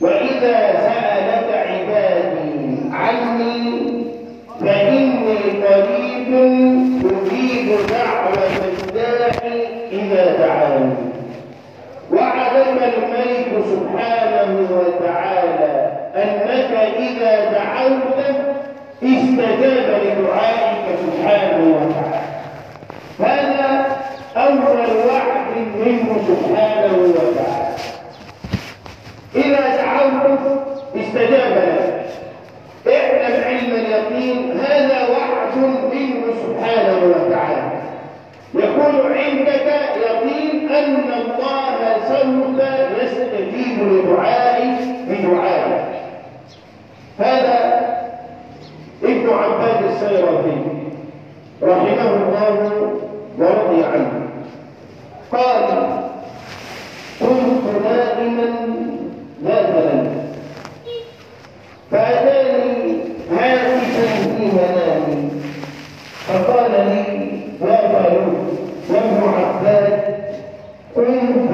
وإذا سألك عبادي عني فإني قريب أجيب دعوة الداعي إذا دعاني. وعلم الملك سبحانه وتعالى أنك إذا دعوت استجاب لدعائك سبحانه وتعالى. هذا أول وعد منه سبحانه وتعالى إذا دعوت استجاب لك اعلم علم اليقين هذا وعد منه سبحانه وتعالى يكون عندك يقين أن الله سوف يستجيب لدعائك بدعائك هذا ابن عباد السيرافي رحمه الله ورضي عنه. قال كنت نائما ذات ليله فأتاني هاتفا في منامي فقال لي يا فاروق وابن عباد قم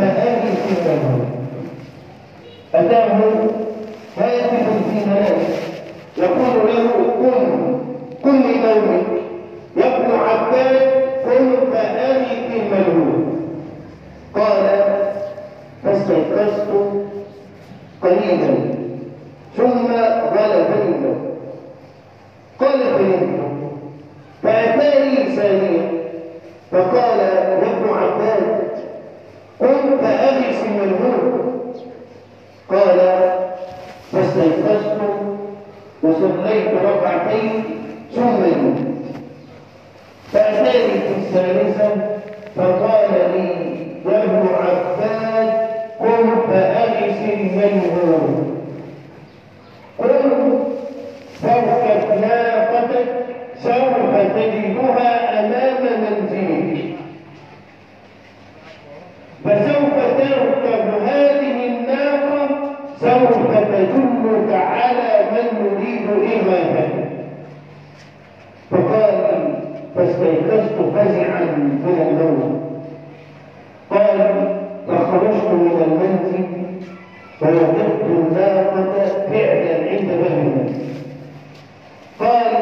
له أتاه هاتف في منامه يقول له قم قم لنومك يا ابن عباد قم فأجد الملهوف قال فاستيقظت قليلا. فاستيقظت وصليت ركعتين ثم نمت فأتاني في الثالثة فقال لي يا ابن عباد قم فأغس الملهوف قم فاركب ناقتك سوف تجدها أمام منزلك فسوف تركب هذه الناقة سوف تدلك على من يريد إغاثته فقال فاستيقظت فزعا من النوم قال فخرجت من المنزل فوجدت الناقة فعلا عند باب المنزل قال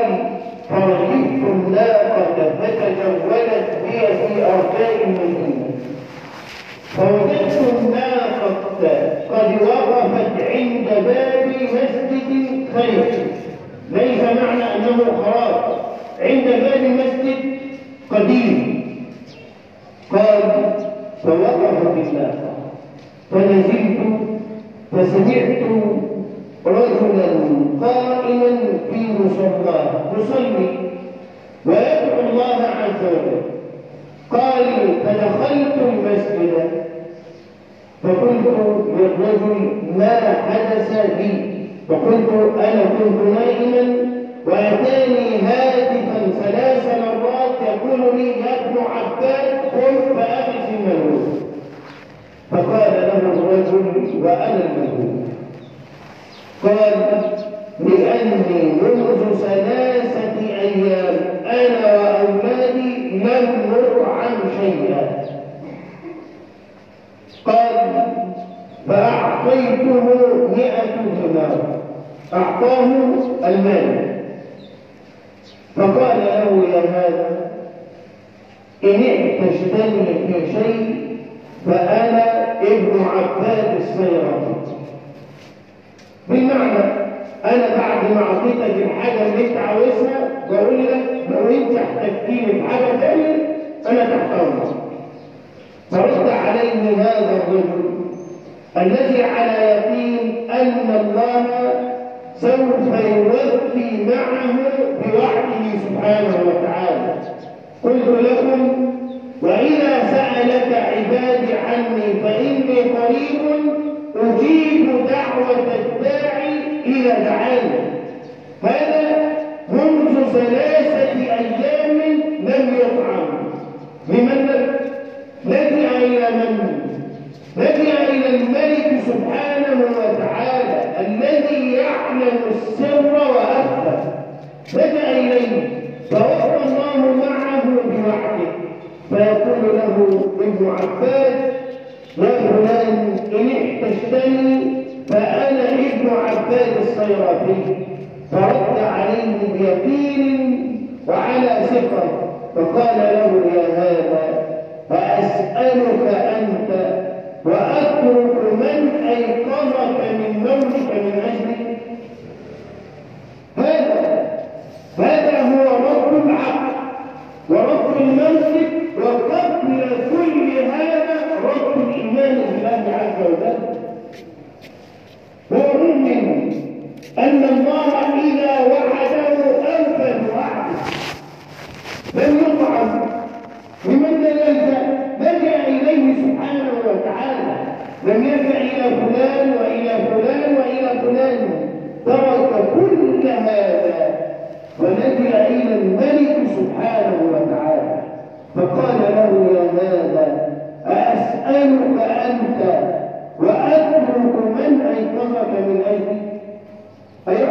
فركبت الناقة فتجولت بي في أرجاء المدينة فوجدت الناقة قد وقفت عند باب مسجد خير ليس معنى أنه خراب عند باب مسجد قديم قال فوقفت الناقة فنزلت فسمعت رجلا قائما في مصلاه يصلي ويدعو الله عز وجل قال فدخلت المسجد فقلت للرجل ما حدث بي فقلت أنا كنت نائما واتاني هاتفا ثلاث مرات يقول لي يا ابن عباد قم فاغث الملوك فقال وأنا الملوك قال لأني منذ ثلاثة أيام أنا وأولادي لم نطعم شيئا. قال فأعطيته مئة دينار أعطاه المال. فقال له يا هذا إن اعتشتني في شيء فأنا ابن عباد السيرافي بالمعنى أنا بعد ما أعطيتك الحاجة اللي أنت عاوزها بقول لك لو أنت احتجتني بحاجة ثانية أنا تحت أمرك. فرد عليه هذا الرجل الذي على يقين أن الله سوف يوفي معه بوعده سبحانه وتعالى. قلت لكم سالك عبادي عني فإني قريب أجيب دعوة الداعي إلى دعاني أسألك أنت. وأترك من أيقظك من نومك من أجلك.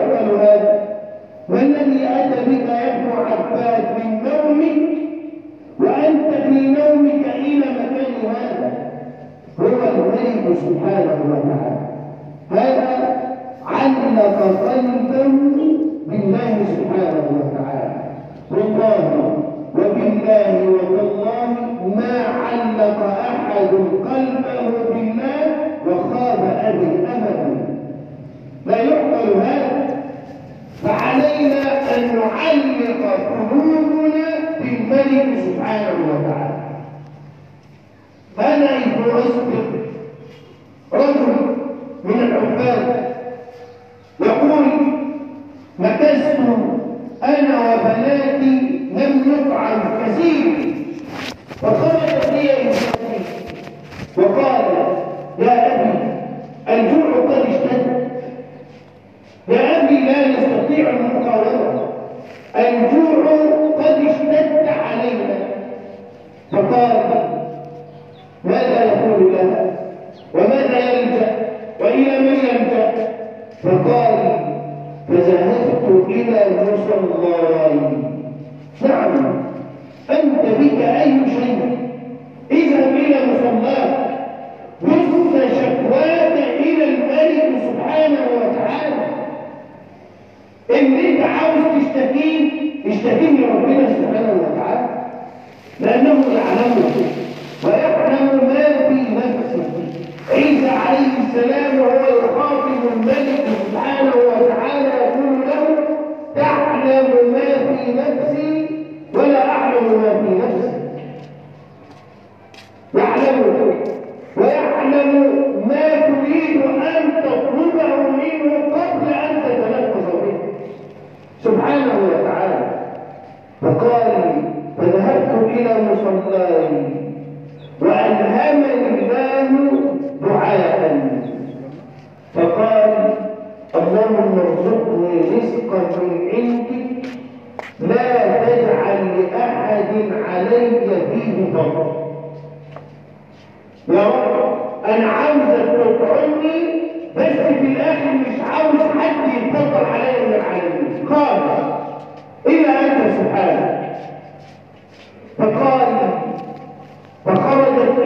يفعل هذا والذي أتى بك يا عباد من نومك وأنت في نومك إلى مكان هذا. هو الملك سبحانه وتعالى. Deus.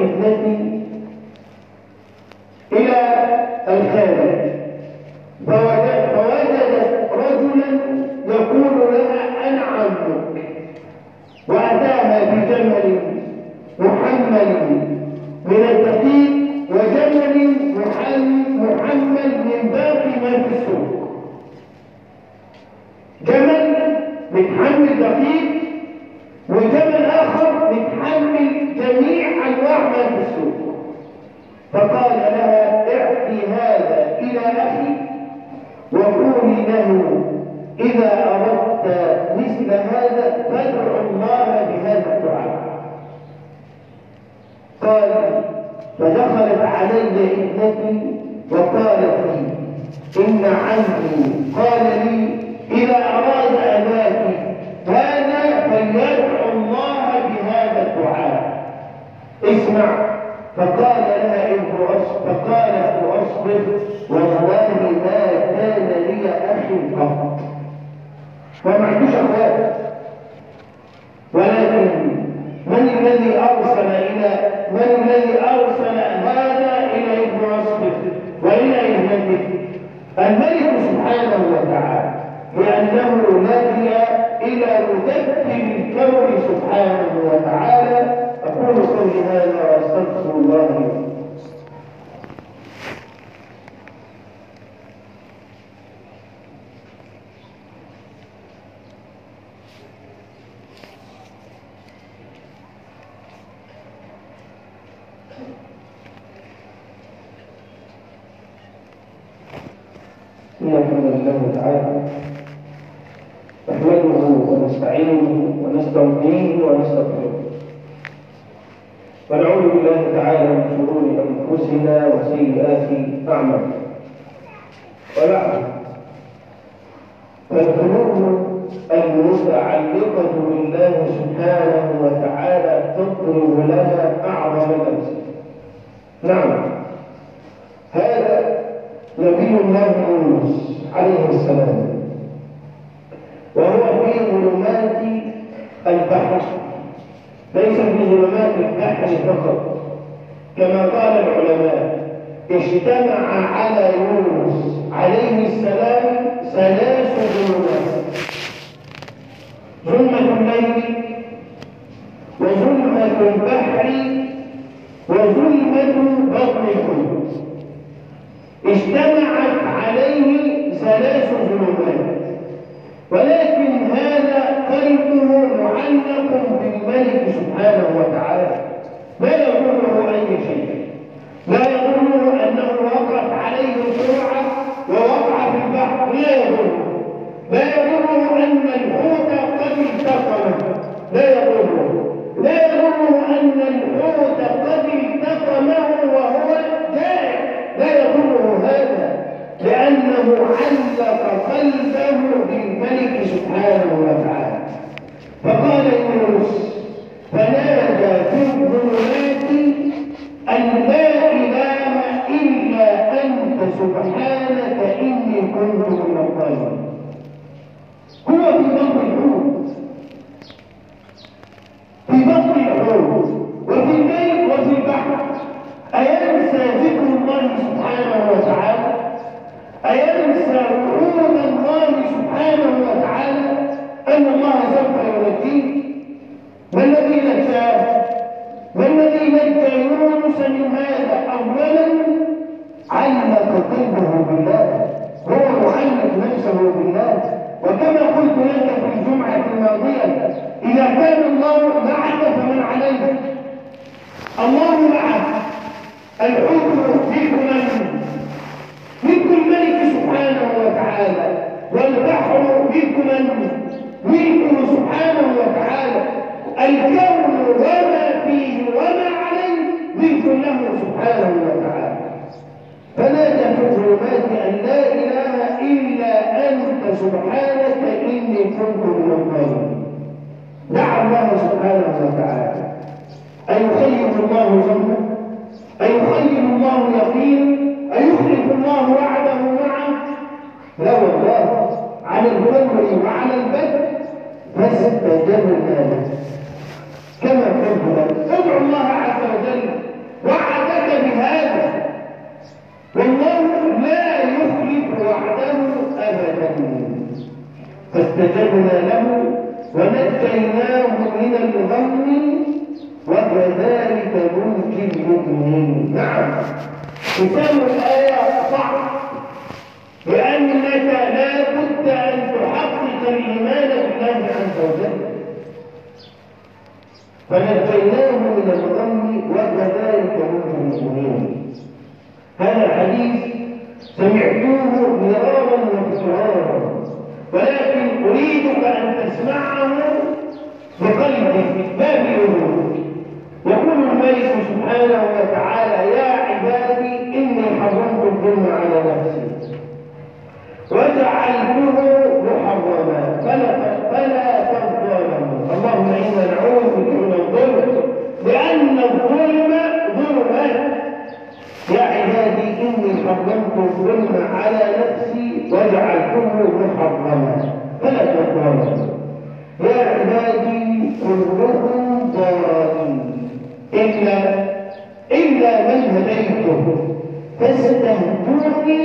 الفتنة إلى الخارج مسؤول عنه. قال لي إذا أراد أباك هذا فليدعو الله بهذا الدعاء. اسمع. فقال لها ابن فقال ابن أصبر والله ما كان لي أخ قط. فما عندوش أخوات. ولكن من الذي أرسل إلى من الذي أرسل هذا إلى ابن أصبر وإلى ابن الملك سبحانه وتعالى لأنه لجأ إلى مدبر الكون سبحانه وتعالى. أقول قولي هذا وأستغفر الله إن الحمد لله تعالى نحمده ونستعينه ونستغفره ونستغفره. ونعوذ بالله تعالى من شرور أنفسنا وسيئات أعمالنا. وبعد فالقلوب المتعلقة بالله سبحانه وتعالى تضرب لها أعظم الأمثلة. نعم. هذا نبي الله يونس عليه السلام. وهو في ظلمات البحر. ليس في ظلمات البحر فقط. كما قال العلماء اجتمع على يونس عليه السلام ثلاث ظلمات. ظلمة الليل وظلمة البحر وظلمة بطن الحوت اجتمعت عليه ثلاث ظلمات ولكن هذا قلبه معلق بالملك سبحانه وتعالى. لا يضره أي شيء. لا يضره أنه وقف عليه الجرعه ووقع في البحر. لا يضره. لا يضره أن الحوت قد التقمه لا يضره. لا يضره أن الحوت قد التقمه وهو جائع لا يضره هذا لأنه علق قلبه بالملك سبحانه وتعالى فقال يونس فنادى في الظلمات أن لا إله إلا أنت سبحانك إني كنت من الظالمين هو في بطن الحوت في بطن الحوت وفي الليل وفي البحر أينسى ذكر الله سبحانه وتعالى أينسى وعود الله سبحانه وتعالى أن الله سوف ينجيه ما الذي نجاه ما الذي نجى يونس من هذا أولا علق قلبه بالله هو معلق نفسه بالله وكما قلت لك في الجمعة الماضية إذا كان الله معك فمن عليك الله معك الحكم فيكم ملك الملك سبحانه وتعالى. والبحر من ملكه سبحانه وتعالى. الكون وما فيه وما عليه ملك له سبحانه وتعالى. فنادى في الظلمات أن لا إله إلا أنت سبحانك إني كنت من الظالمين. دعا الله سبحانه وتعالى. ايخيب الله ظنه ايخيب الله يقينه أيخلف الله وعده معه؟ لا والله على الكون وعلى البدء فاستجبنا له كما قلت لك ادعو الله عز وجل وعدك بهذا. والله لا يخلف وعده ابدا. فاستجبنا له ونجيناه من الغم وكذلك ننجي المؤمنين. نعم. ختام صعب لأنك لا بد أن تحقق الإيمان بالله عز وجل. فنجيناه من الغم وكذلك ننجي المؤمنين. هذا الحديث سمعتوه مرارا وتكرارا. ولكن أريدك أن تسمعه بقلبك باب الأمور يقول الملك سبحانه وتعالى يا عبادي إني حرمت الظلم على نفسي. وجعلته محرما. فلا فلا تظلموا. اللهم إنا نعوذ بك من الظلم لأن الظلم ظلمات يا عبادي إني حرمت الظلم على نفسي وجعلته محرما. فلا تظلموا. يا عبادي كلكم ضالين. إلا إلا من هديته فاستهدوني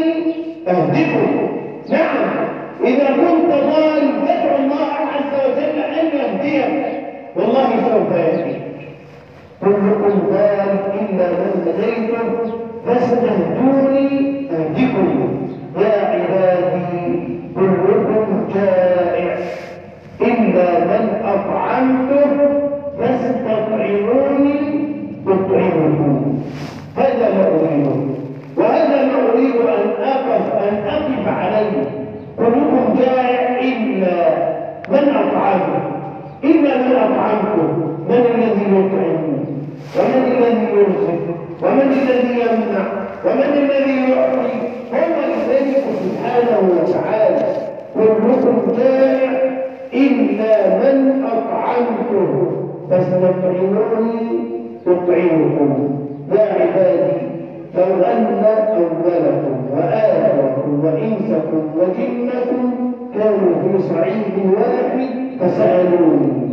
أهدكم. نعم. إذا كنت ضال فادعو الله عز وجل أن يهديك. والله سوف يهديك كلكم ضال إلا من هديتم فاستهدوني أهدكم يا عبادي كلكم جائع. إلا من أطعمته فاستطعموني أطعمكم هذا ما أريده. وهذا ما أريد أن أقف أن أقف عليه. كلكم جائع إلا من أطعمه. إلا من أطعمكم. من الذي يطعمه؟ ومن الذي يرزق؟ ومن الذي يمنع؟ ومن الذي يعطي؟ هو الملك سبحانه وتعالى. كلكم جائع إلا من أطعمته فاستطعموني أطعمكم. يا عبادي لو أن أولكم وآخركم وإنسكم وجنكم كانوا في صعيد واحد فسألوني.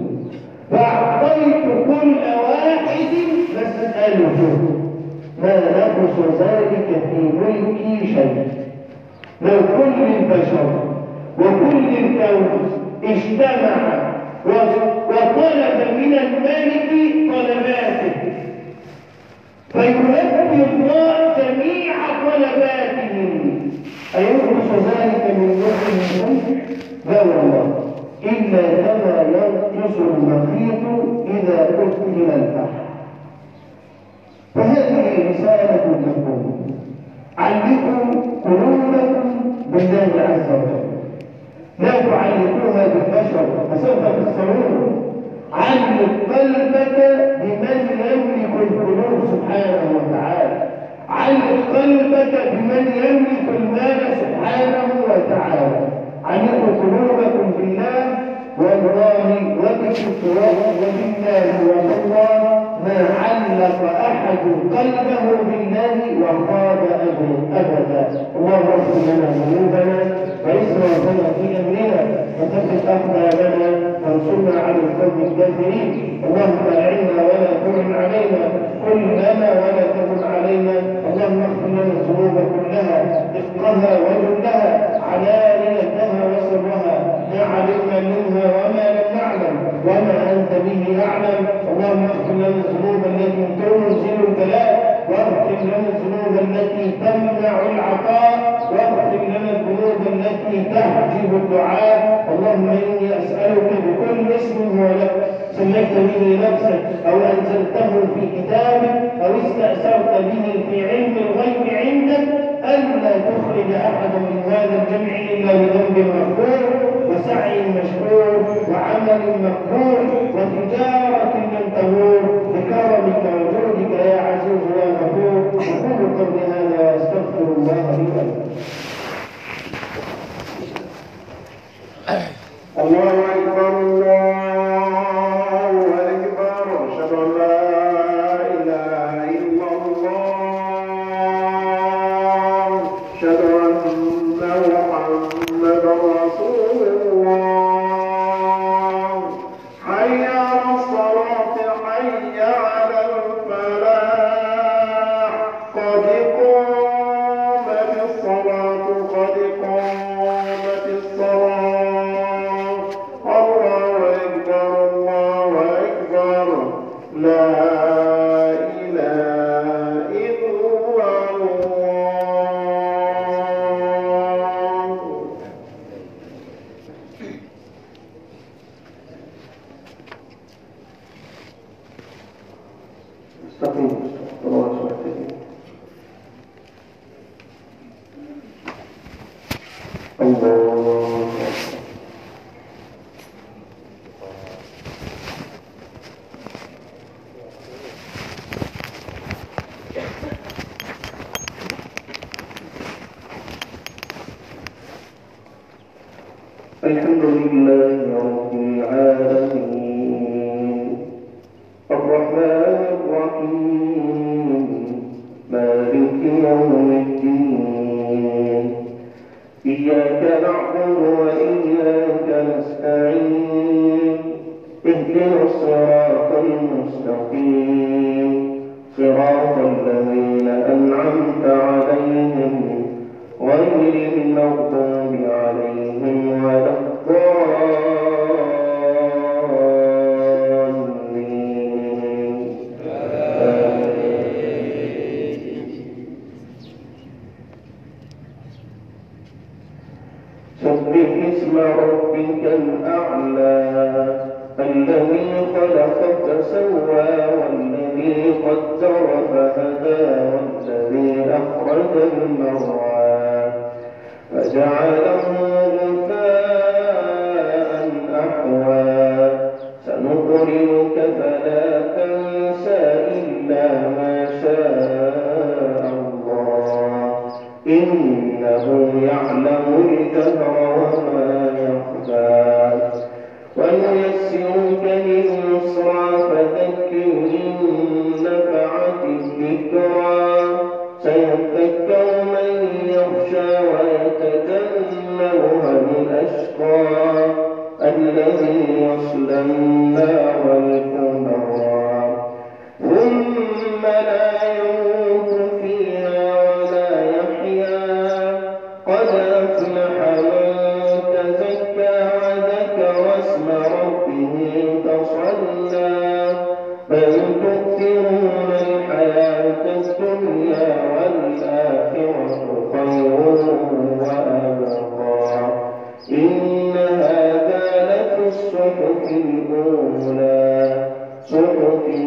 فأعطيت كل واحد مسألته ما نقص ذلك في ملكي شيء. لو كل البشر وكل الكون اجتمع وطلب من الملك طلباته. فيلبي الله جميع طلباتهم أينقص ذلك من ملك لا والله إلا كما ينقص المخيط إذا أكل البحر فهذه رسالة لكم. علقوا قلوبكم بالله عز وجل. لا تعلقوها بالبشر فسوف تخسرون علق قلبك بمن يملك القلوب سبحانه وتعالى. علق قلبك بمن يملك المال سبحانه وتعالى. علقوا قلوبكم بالله والله وبالله وبالله والله ما علق أحد قلبه بالله وخاب أبدا. الله اغفر لنا ذنوبنا وإسرافنا في أمرنا وثبت أقدامنا وانصرنا على القوم الكافرين. اللهم أعنا ولا تعن علينا. كن لنا ولا تكن علينا. اللهم اغفر لنا الذنوب كلها. دقها وجلها علانيتها وسرها. ما علمنا منها وما لم نعلم وما أنت به أعلم. اللهم اغفر لنا الذنوب التي تنزل البلاء واغفر لنا الذنوب التي تمنع العطاء واغفر لنا الذنوب التي تحجب الدعاء. اللهم إني أسألك بكل اسم هو لك سميت به نفسك أو أنزلته في كتابك أو استأثرت به في علم الغيب عندك ألا تخرج أحدا من هذا الجمع إلا بذنب مغفور. وسعي مشكور وعمل مقبول وتجارة لن تمور بكرمك صراط الذين أنعمت عليهم غير المغضوب إنه يعلم Senhor, eu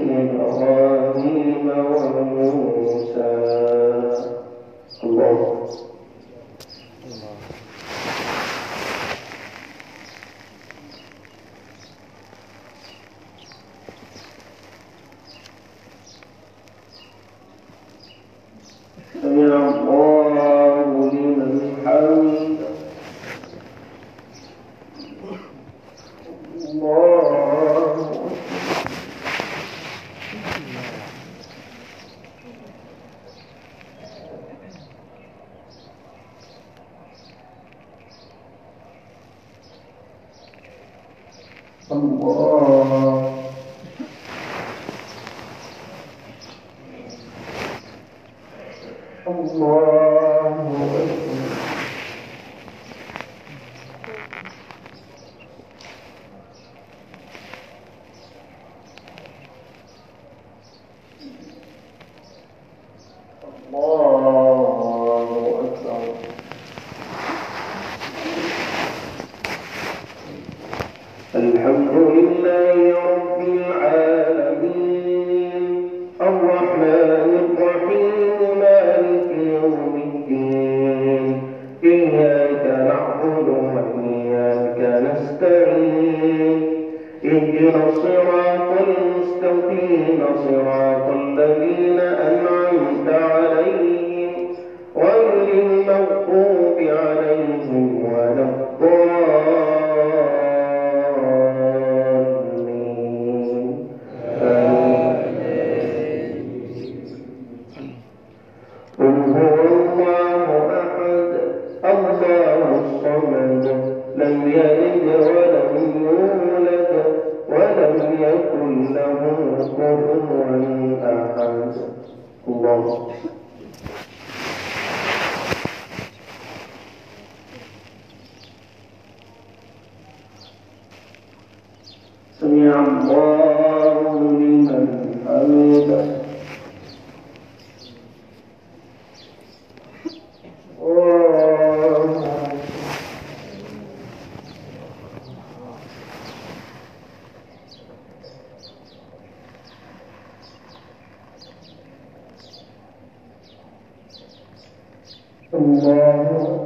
الله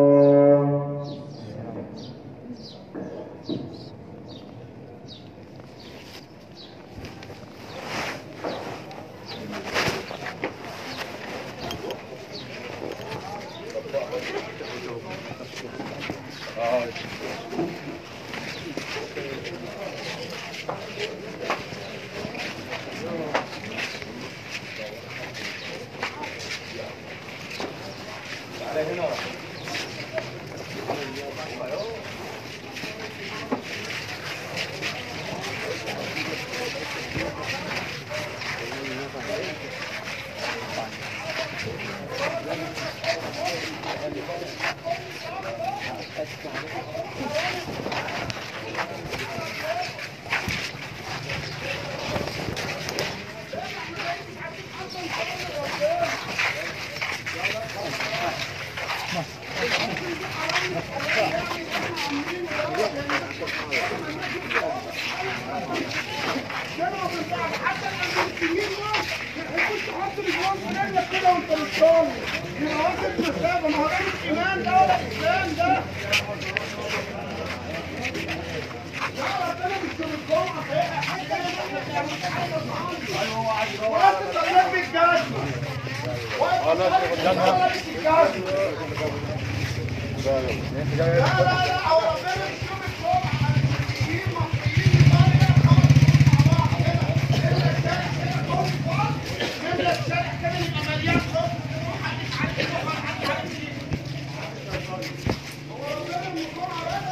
الصلي من عواقب الإسلام ومن عواقب الإيمان ده ولا الإسلام ده لا لا لا هو ربنا مش يوم الجمعه Let's go. هو